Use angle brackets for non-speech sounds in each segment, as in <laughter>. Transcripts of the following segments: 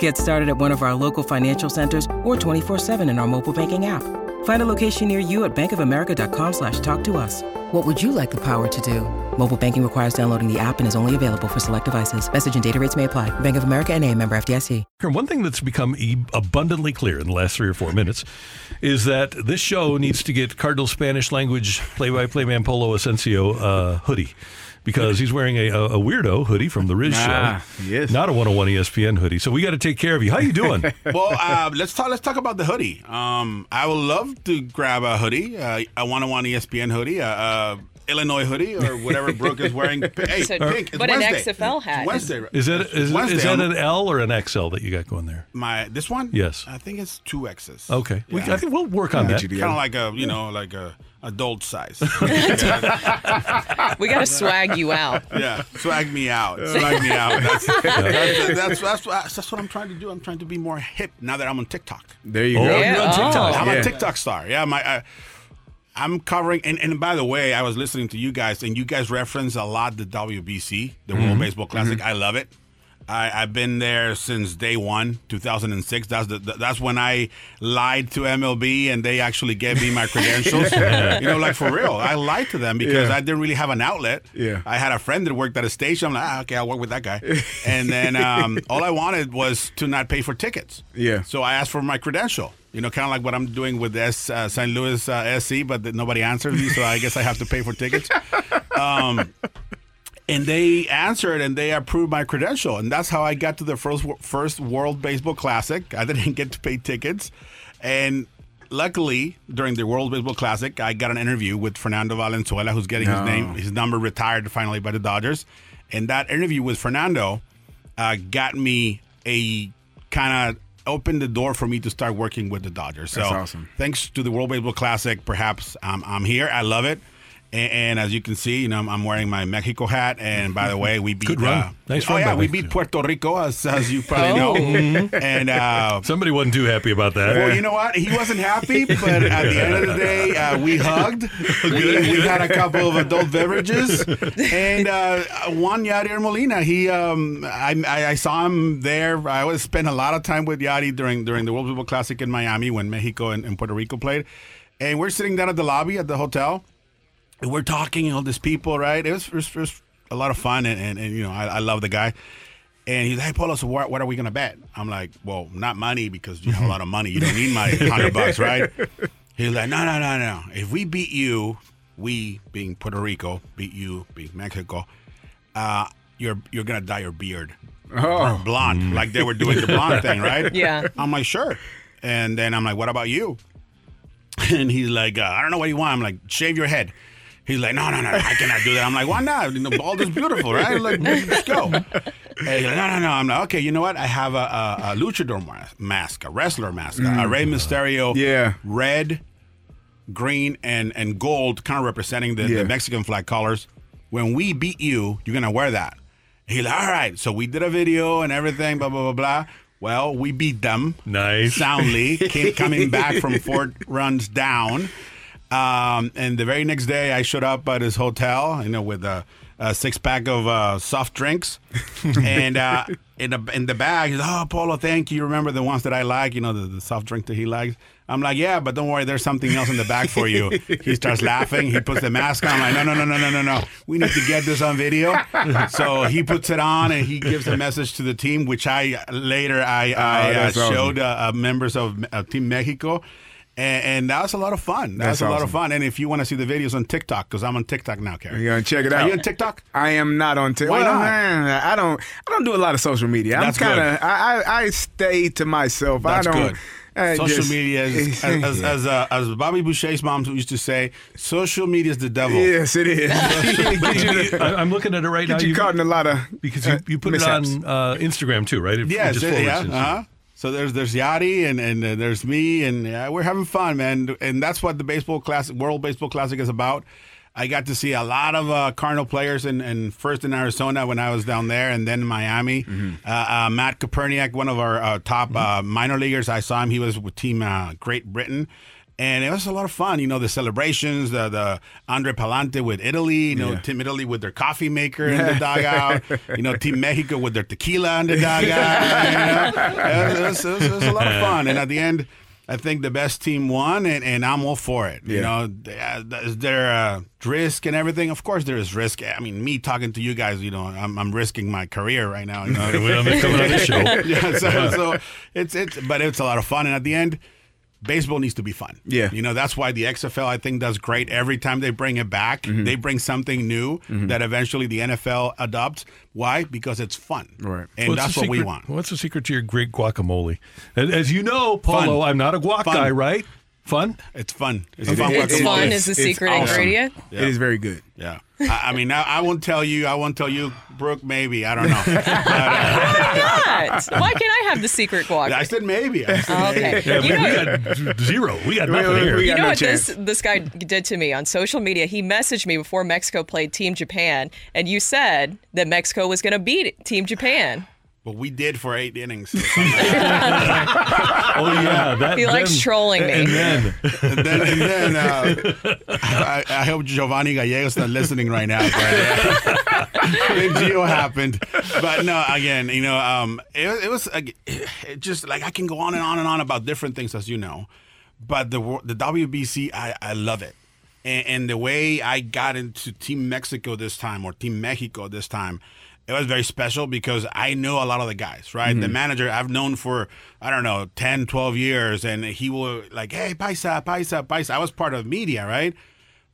Get started at one of our local financial centers or 24-7 in our mobile banking app. Find a location near you at bankofamerica.com slash talk to us. What would you like the power to do? Mobile banking requires downloading the app and is only available for select devices. Message and data rates may apply. Bank of America and a member FDIC. One thing that's become abundantly clear in the last three or four minutes is that this show needs to get Cardinal Spanish language play-by-play man Polo Ascencio uh, hoodie because he's wearing a, a, weirdo hoodie from the Riz Ah, show, yes. not a 101 ESPN hoodie. So we got to take care of you. How you doing? <laughs> well, uh, let's talk. Let's talk about the hoodie. Um, I would love to grab a hoodie, uh, a one-on-one ESPN hoodie, uh, uh, Illinois hoodie, or whatever Brooke is wearing. <laughs> Hey, So- pink. It's but an XFL hat. It's Wednesday. Is that is, Wednesday. is that an L or an XL that you got going there? my this one? Yes. I think it's two X's. Okay, we, I think we'll work on that. Kind of like a you know like a adult size. <laughs> We got to swag you out. yeah, swag me out. Swag me out. <laughs> That's, that's, that's, that's, that's, that's what I'm trying to do. I'm trying to be more hip now that I'm on TikTok. There you Oh, go. Yeah. you're on TikTok. Oh. I'm Yeah. a TikTok star. Yeah, my. I, I'm covering, and, and by the way, I was listening to you guys, and you guys reference a lot the WBC, the World mm-hmm. Baseball Classic. Mm-hmm. I love it. I, I've been there since day one, 2006. That's the, that's when I lied to MLB, and they actually gave me my credentials. <laughs> you know, like for real, I lied to them because Yeah. I didn't really have an outlet. Yeah. I had a friend that worked at a station. I'm like, ah, okay, I'll work with that guy. and then um, <laughs> all I wanted was to not pay for tickets. Yeah. So I asked for my credential. You know, kind of like what I'm doing with S, uh, St. Louis uh, SC, but th- nobody answered me, so I guess I have to pay for tickets. <laughs> Um, and they answered and they approved my credential, and that's how I got to the first first World Baseball Classic. I didn't <laughs> get to pay tickets, and luckily during the World Baseball Classic, I got an interview with Fernando Valenzuela, who's getting his name his number retired finally by the Dodgers, and that interview with Fernando uh, got me a kind of opened the door for me to start working with the Dodgers. So That's awesome. thanks to the World Baseball Classic, perhaps um, I'm here. I love it. And, and as you can see, you know, I'm, I'm wearing my Mexico hat. And by the way, we <laughs> beat. Good run. Uh, Nice oh run yeah, we beat Puerto Rico, as, as you probably <laughs> Oh. know. <laughs> And uh, Somebody wasn't too happy about that. well, you know what? He wasn't happy, but at the end of the day, uh, we hugged. We, we had a couple of adult beverages, and uh, Juan Yadier Molina. He, um, I, I, I saw him there. I always spent a lot of time with Yadi during during the World Baseball Classic in Miami when Mexico and, and Puerto Rico played. And we're sitting down at the lobby at the hotel, and we're talking. You know, these people, right? It was, it was, it was a lot of fun, and, and, and you know, I, I love the guy. And he's like, hey, Polo, so what, what are we going to bet? I'm like, well, not money because you have a lot of money. You don't need my <laughs> 100 bucks, right? He's like, no, no, no, no. If we beat you, we, being Puerto Rico, beat you, being Mexico, uh, you're, you're going to dye your beard. Oh. Blonde, like they were doing the blonde thing, <laughs> right? Yeah. I'm like, sure. And then I'm like, what about you? <laughs> And he's like, uh, I don't know what you want. I'm like, shave your head. He's like, no, no, no, I cannot do that. I'm like, why not? You know, bald is beautiful, right? Like, let's go. And he's like, no, no, no. I'm like, okay, you know what? I have a, a, a luchador mask, a wrestler mask, a Rey mm. Mysterio, Yeah. red, green, and and gold, kind of representing the, Yeah. the Mexican flag colors. When we beat you, you're gonna wear that. He's like, all right. So we did a video and everything, blah blah blah blah. Well, we beat them Nice. soundly, <laughs> came, coming back from four runs down. Um, and the very next day, I showed up at his hotel, you know, with a, a six pack of uh, soft drinks, <laughs> and uh, in the in the bag, he's oh Polo, thank you. Remember the ones that I like, you know, the, the soft drink that he likes. I'm like, yeah, but don't worry, there's something else in the bag for you. <laughs> he starts laughing. He puts the mask on. I'm like, no, no, no, no, no, no, no. We need to get this on video. <laughs> so he puts it on and he gives a message to the team, which I later I, I uh, awesome. showed uh, uh, members of uh, Team Mexico. And, and that was a lot of fun. That That's was a lot of fun. And if you want to see the videos on TikTok, because I'm on TikTok now, Karen. You're gonna check it out. Are out. you on TikTok? I am not on TikTok. Why Well, not? man, I don't. I don't do a lot of social media. I'm That's kind good. of. I, I I stay to myself. That's I don't. good. Uh, social just- media is, <laughs> as as as, uh, as Bobby Boucher's mom used to say, social media is the devil. Yes, it is. <laughs> I, <laughs> I'm looking at it right now. Get you caught in a lot of because you, uh, you put mishaps. it on uh, Instagram too, right? It- it Yes, just yeah, forwards yeah. Uh-huh. So there's there's Yadi and and uh, there's me and yeah, we're having fun, man. And that's what the baseball classic, World Baseball Classic, is about. I got to see a lot of uh, Cardinal players, and in, first in Arizona when I was down there, and then Miami. Uh, uh, Matt Koperniak, one of our uh, top uh, minor leaguers, I saw him. He was with Team uh, Great Britain. And it was a lot of fun, you know, the celebrations, the the Andre Pallante with Italy, you know, Team Italy with their coffee maker in the dugout, you know, Team Mexico with their tequila in the dugout. you know. it, was, it was- it was a lot of fun. And at the end, I think the best team won, and, and I'm all for it. You know, is there uh, risk and everything? Of course, there is risk. I mean, me talking to you guys, you know, I'm, I'm risking my career right now. You know, I'm coming on this show. <laughs> yeah, so, so it's it's but it's a lot of fun, and at the end, baseball needs to be fun. Yeah. you know that's why the XFL I think does great. Every time they bring it back, Mm-hmm. they bring something new that eventually the NFL adopts. Why? Because it's fun, Right. And What's that's the what we want. What's the secret to your great guacamole? As, as you know, Polo, Fun. I'm not a guac Fun. guy, right? Fun. It's fun. It's It- fun. it- It's fun guacamole. is the secret awesome. ingredient. It is very good. Yeah. I, I mean, I, I won't tell you. I won't tell you, Brooke. Maybe I don't know. <laughs> But, uh, What? Why can't I have the secret guac? I said maybe. I said Oh, okay. Yeah, You we, know, we got zero. We got We- nothing we- here. we you know no what this this guy did to me on social media? He messaged me before Mexico played Team Japan, and you said that Mexico was going to beat Team Japan. But we did for eight innings. <laughs> oh yeah, that. He likes then- trolling me. And then and then, and then uh, I, I hope Giovanni Gallegos not listening right now. But uh, <laughs> then Gio happened, but no. Again, you know, um, it, was- it was like, it just like I can go on and on and on about different things, as you know. But the the WBC, I, I love it, and, and the way I got into Team Mexico this time or Team Mexico this time. It was very special because I know a lot of the guys, right? The mm-hmm. manager I've known for, I don't know, 10, 12 years. And he will like, hey, Paisa, Paisa, Paisa. I was part of media, right?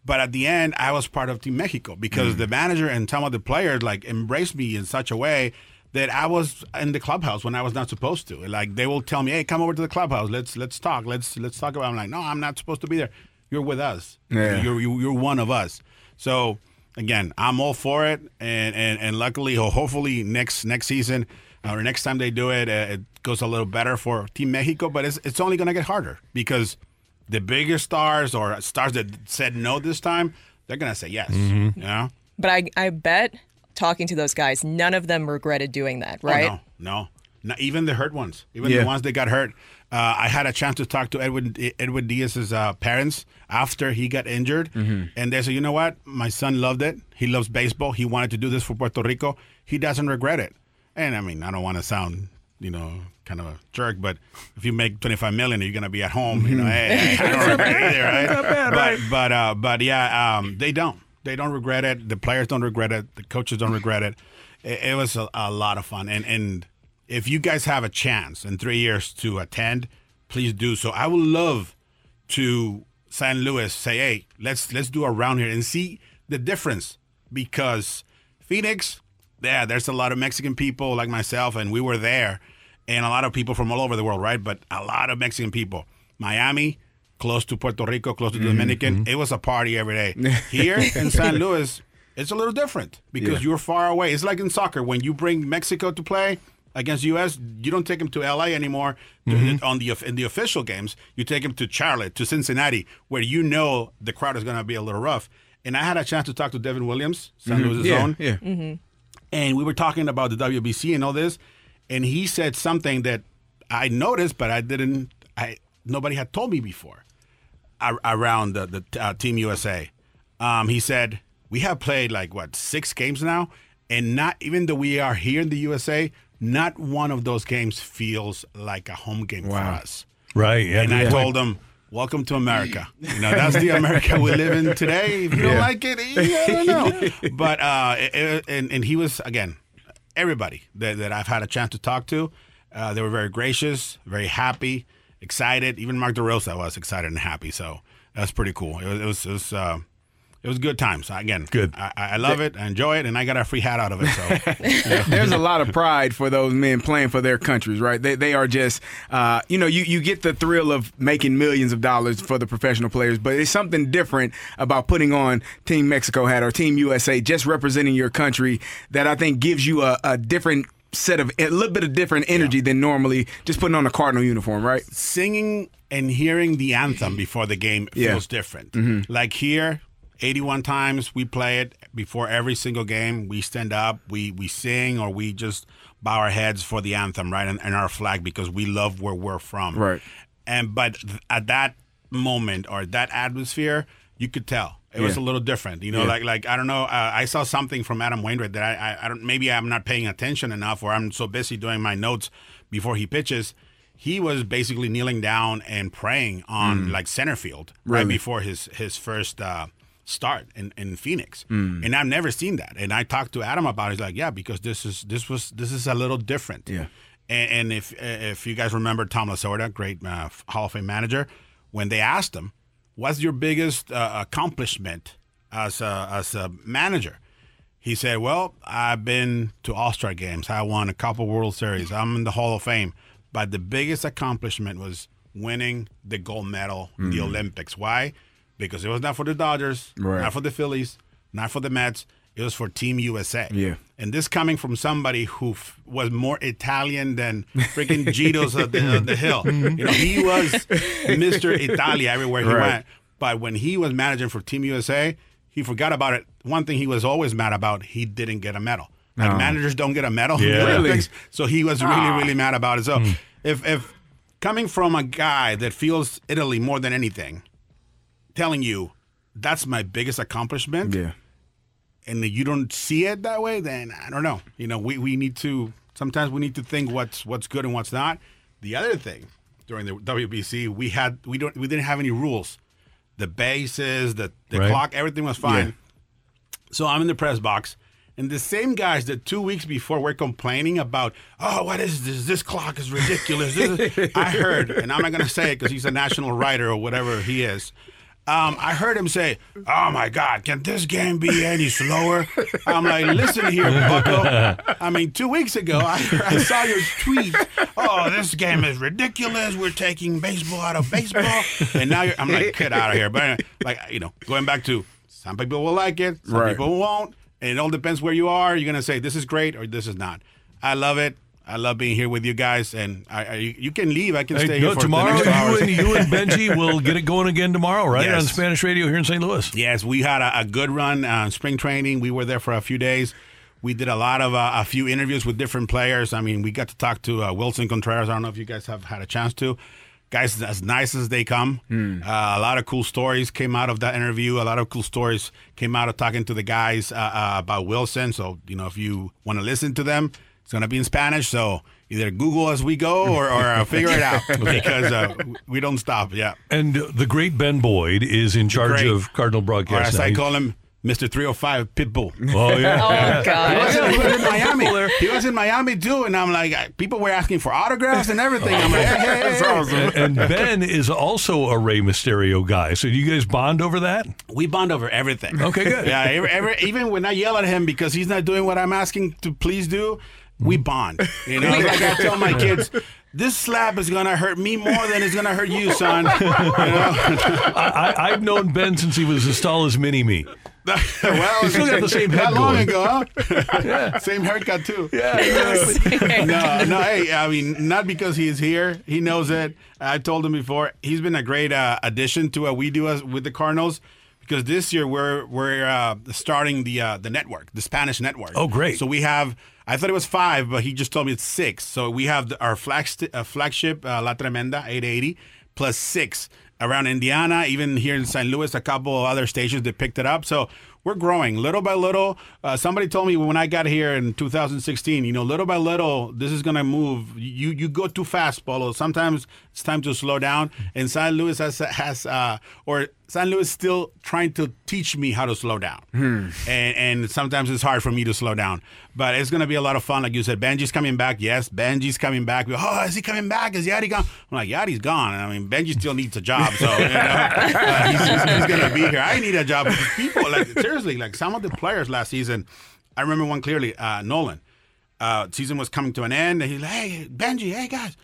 But at the end, I was part of Team Mexico because mm. the manager and some of the players like embraced me in such a way that I was in the clubhouse when I was not supposed to. Like they will tell me, "Hey, come over to the clubhouse. Let's let's talk. Let's let's talk about." I'm like, "No, I'm not supposed to be there. You're with us. Yeah. You're you're, you're one of us." So again, I'm all for it, and and and luckily, ho- hopefully next next season or next time they do it, uh, it goes a little better for Team Mexico. But it's it's only going to get harder because the bigger stars or stars that said no this time, they're going to say yes. You know? But I, I bet talking to those guys, none of them regretted doing that, Oh, right? no, no, not even the hurt ones, even Yeah. the ones that got hurt. Uh, I had a chance to talk to Edwin Edwin Diaz's uh, parents after he got injured, and they said, "You know what? My son loved it. He loves baseball. He wanted to do this for Puerto Rico. He doesn't regret it." And I mean, I don't want to sound, you know, kind of a jerk, but if you make twenty five million, you're gonna be at home. You know, hey, I don't regret it either, right? but but uh, but yeah, um, they don't. They don't regret it. The players don't regret it. The coaches don't regret it. It, it was a, a lot of fun, and and if you guys have a chance in three years to attend, please do so. I would love to San Luis say, hey, let's let's do a round here and see the difference because Phoenix, yeah, there's a lot of Mexican people like myself, and we were there, and a lot of people from all over the world, right? But a lot of Mexican people. Miami, close to Puerto Rico, close to the mm-hmm. Dominican, it was a party every day. <laughs> Here in San Luis, it's a little different because you're far away. It's like in soccer when you bring Mexico to play against U.S. You don't take them to L.A. anymore to- on the in the official games. You take them to Charlotte, to Cincinnati, where you know the crowd is going to be a little rough. And I had a chance to talk to Devin Williams, San Luis's Yeah, own, yeah. and we were talking about the WBC and all this, and he said something that I noticed, but I didn't. I nobody had told me before around the, the uh, Team USA. Um, he said we have played like what six games now, and not even though we are here in the USA, not one of those games feels like a home game for us. right. Yeah. And I told them, "Welcome to America. You know, that's the America we live in today. If you don't like it, I don't know." <laughs> But uh, it- it- and and he was again, everybody that, that I've had a chance to talk to, uh, they were very gracious, very happy, excited. Even Mark DeRosa was excited and happy. So that's pretty cool. It was it was it was, uh, it was good times. Again, Good. I, I love it. I enjoy it, and I got a free hat out of it. So <laughs> There's a lot of pride for those men playing for their countries, right? They, they are just, uh, you know, you, you get the thrill of making millions of dollars for the professional players, but it's something different about putting on Team Mexico hat or Team USA, just representing your country, that I think gives you a, a different set of, a little bit of different energy than normally just putting on a Cardinal uniform, right? singing and hearing the anthem before the game Yeah. feels different. Like here, 81 times we play it before every single game. We stand up, we we sing, or we just bow our heads for the anthem, right, and, and our flag because we love where we're from. Right. And but th- at that moment or that atmosphere, you could tell. It was a little different, you know. Yeah. Like, like I don't know. Uh, I saw something from Adam Wainwright that I, I, I don't. Maybe I'm not paying attention enough, or I'm so busy doing my notes before he pitches he was basically kneeling down and praying on like center field right before his his first uh, start in, in Phoenix. And I've never seen that. And I talked to Adam about it. He's like, yeah, because this is this was this is a little different. Yeah. And, and if if you guys remember Tom Lasorda, great uh, Hall of Fame manager, when they asked him, "What's your biggest uh, accomplishment as a, as a manager?" He said, "Well, I've been to All Star games. I won a couple World Series. I'm in the Hall of Fame, but the biggest accomplishment was winning the gold medal in the Olympics. Why? Because it was not for the Dodgers, Right. not for the Phillies, not for the Mets. It was for Team USA. Yeah. And this coming from somebody who f- was more Italian than freaking Gitto's of the, of the hill. <laughs> Mm-hmm. You know, he was Mr. Italia everywhere he Right. went. But when he was managing for Team USA, he forgot about it. One thing he was always mad about, he didn't get a medal. Like No. managers don't get a medal <laughs> Yeah. Really? So he was really, really ah. mad about it. So hmm. if if coming from a guy that feels Italy more than anything, telling you that's my biggest accomplishment, Yeah. and you don't see it that way, then I don't know. You know, we, we need to sometimes we need to think what's what's good and what's not. The other thing during the WBC, we had we don't we didn't have any rules. The bases, the the Right. clock, everything was fine. So I'm in the press box, and the same guys that two weeks before were complaining about, oh, what is this? This clock is ridiculous. Is-" I heard, and I'm not going to say it because he's a national writer or whatever he is. Um, I heard him say, "Oh my God, can this game be any slower?" I'm like, "Listen here, Bucko. I mean, two weeks ago, I, I saw your tweet. Oh, this game is ridiculous. We're taking baseball out of baseball, and now you're." I'm like, "Get out of here!" But anyway, like, you know, going back to some people will like it, some Right. people won't, and it all depends where you are. You're gonna say this is great or this is not. I love it. I love being here with you guys, and I, I you can leave. I can Hey, stay no, here for tomorrow, the next two hours. you and, you and Benji <laughs> will get it going again tomorrow, right? Yes. On Spanish radio here in St. Louis. Yes, we had a, a good run uh, spring training. We were there for a few days. We did a lot of uh, a few interviews with different players. I mean, we got to talk to uh, Willson Contreras. I don't know if you guys have had a chance to. Guys, as nice as they come. Uh, a lot of cool stories came out of that interview. A lot of cool stories came out of talking to the guys uh, uh, about Willson. So, you know, if you want to listen to them, it's going to be in Spanish. So either Google as we go or, or uh, figure it out <laughs> because uh, we don't stop. Yeah. And the great Ben Boyd is in charge great. of Cardinal Or as I call him, Mr. 305 Pitbull. Oh, yeah. Oh, He God. was, he was in Miami. <laughs> He was in Miami too, and I'm like, people were asking for autographs and everything. I'm like, hey, hey, hey, hey. and Ben is also a Rey Mysterio guy. So do you guys bond over that? We bond over everything. Okay, good. Yeah, every, every, even when I yell at him because he's not doing what I'm asking to please do, we bond. You know, <laughs> like I tell my kids, this slap is gonna hurt me more than it's gonna hurt you, son. You know? <laughs> I, I, I've known Ben since he was as tall as Mini Me. <laughs> well, He's still got the same head Not long ago, huh? Same haircut too. Yeah, exactly. no, no. Hey, I mean, not because he's here. He knows it. I told him before. He's been a great uh, addition to what we do as, with the Cardinals. Because this year we're we're uh, starting the uh, the network, the Spanish network. Oh, great. So we have. I thought it was five, but he just told me it's six. So we have the, our flagship, uh, flagship uh, La Tremenda 880 plus six around Indiana, even here in St. Louis, a couple of other stations that picked it up. So we're growing little by little. Uh, somebody told me when I got here in 2016, you know, little by little, this is gonna move. You you go too fast, Polo. Sometimes it's time to slow down. And St. Louis has has uh, or St. Luis still trying to teach me how to slow down, and and sometimes it's hard for me to slow down. But it's gonna be a lot of fun, like you said. Benji's coming back. Yes, Benji's coming back. Oh, is he coming back? Is Yadi gone? I'm like, Yadi's gone. I mean, Benji still needs a job. so you know, <laughs> uh, he's, he's, he's gonna be here. I need a job. People, like seriously, like some of the players last season, I remember one clearly. Uh, Nolan, uh, season was coming to an end, and he's like, "Hey, Benji, hey guys,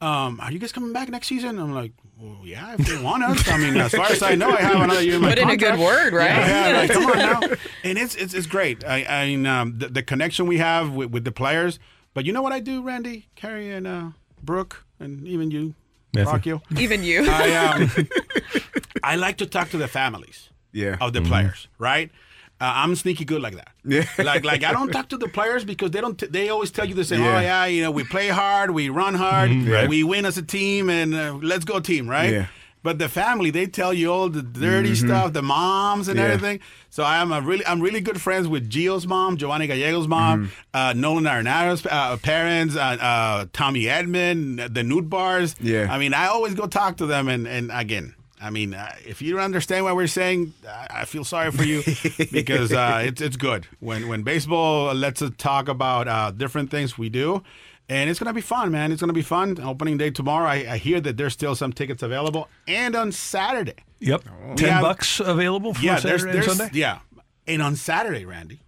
um, are you guys coming back next season?" I'm like, "Well, yeah, if they want us. I mean, as far as I know, I have another year in my Put in a good word, right? Yeah, yeah, like, come on now. <laughs> And it's it's, it's great. I, I mean, um, the, the connection we have with, with the players. But you know what I do, Randy, Carrie, and uh, Brooke, and even you, Matthew. Rockio? Even you. I um, <laughs> I like to talk to the families Yeah. of the players, right? Uh, I'm sneaky good like that. Yeah. Like like I don't talk to the players because they don't. T- they always tell you the same. Yeah. Oh yeah, you know we play hard, we run hard, right. we win as a team, and uh, let's go team, right? Yeah. But the family, they tell you all the dirty stuff, the moms and Yeah. everything. So I am a really, I'm really good friends with Gio's mom, Giovanni Gallegos' mom, uh, Nolan Arenado's uh, parents, uh, uh, Tommy Edman, the Nootbaars. Yeah. I mean, I always go talk to them, and and again, I mean, uh, if you don't understand what we're saying, I, I feel sorry for you <laughs> because uh, it's it's good when when baseball lets us talk about uh, different things we do. And it's gonna be fun, man. It's gonna be fun. Opening day tomorrow. I, I hear that there's still some tickets available, and on Saturday. Yep. We Ten have- bucks available for Yeah, there's, Saturday and Sunday. yeah, and on Saturday, Randy,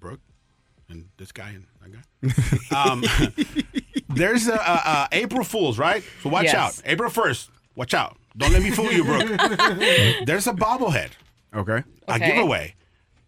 Brooke, and this guy and that guy. <laughs> Um, <laughs> there's a, a, a April Fools, right? So watch Yes. out. April first, watch out. Don't let me fool you, Brooke. there's a bobblehead, Okay. a Okay. giveaway.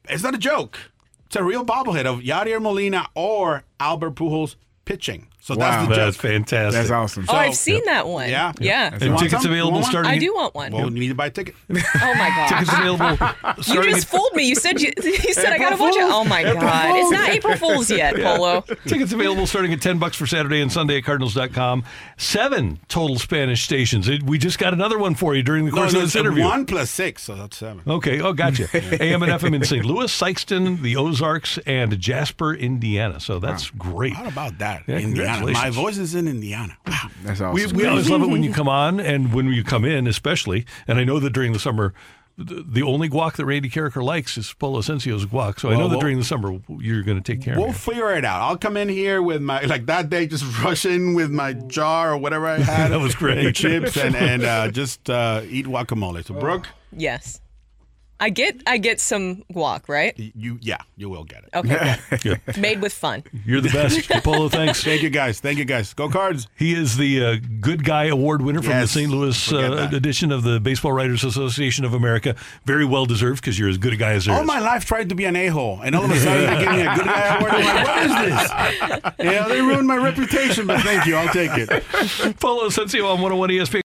It's not a joke. It's a real bobblehead of Yadier Molina or Albert Pujols pitching. So Wow. that's the That's joke. fantastic. That's awesome. oh, I've seen that one. Yeah. Yeah. You And tickets some? Available starting. I do want one. Well, you need to buy a ticket. <laughs> oh my god. Tickets available. <laughs> You just <laughs> fooled me. You said you, you said I got to April watch it. Oh my April god. It's not April Fools yet, Polo. Tickets available starting at 10 bucks for Saturday and Sunday at Cardinals.com. Seven total Spanish stations. We just got another one for you during the course no, of it's this interview. one plus six, so that's seven. Okay. Oh, gotcha. AM and FM in St. Louis, Sikeston, the Ozarks, and Jasper, Indiana. So that's great. How about that? Yeah, Indiana. My voice is in Indiana. Wow. That's awesome. We, we always love it when you come on and when you come in, especially. And I know that during the summer, the, the only guac that Randy Karraker likes is Polo Ascencio's guac. So I know that well- during the summer you're going to take care We'll of it. figure it out. I'll come in here with my like that day, just rush in with my jar or whatever I had. <laughs> That was great. The chips and and uh, just uh, eat guacamole. So Brooke, Yes. I get I get some guac, right? you yeah, you will get it. Okay. Good. <laughs> good. Made with fun. You're the best. <laughs> Polo, thanks. Thank you guys. Thank you guys. Go Cards. He is the uh, Good Guy Award winner from Yes, the St. Louis forget uh, that. edition of the Baseball Writers Association of America. Very well deserved because you're as good a guy as there All is. my life tried to be an a-hole, and all of a sudden they give me a good guy award. I'm like, what is this? You know, they ruined my reputation, but thank you. I'll take it. Polo Ascencio on 101 ESPN.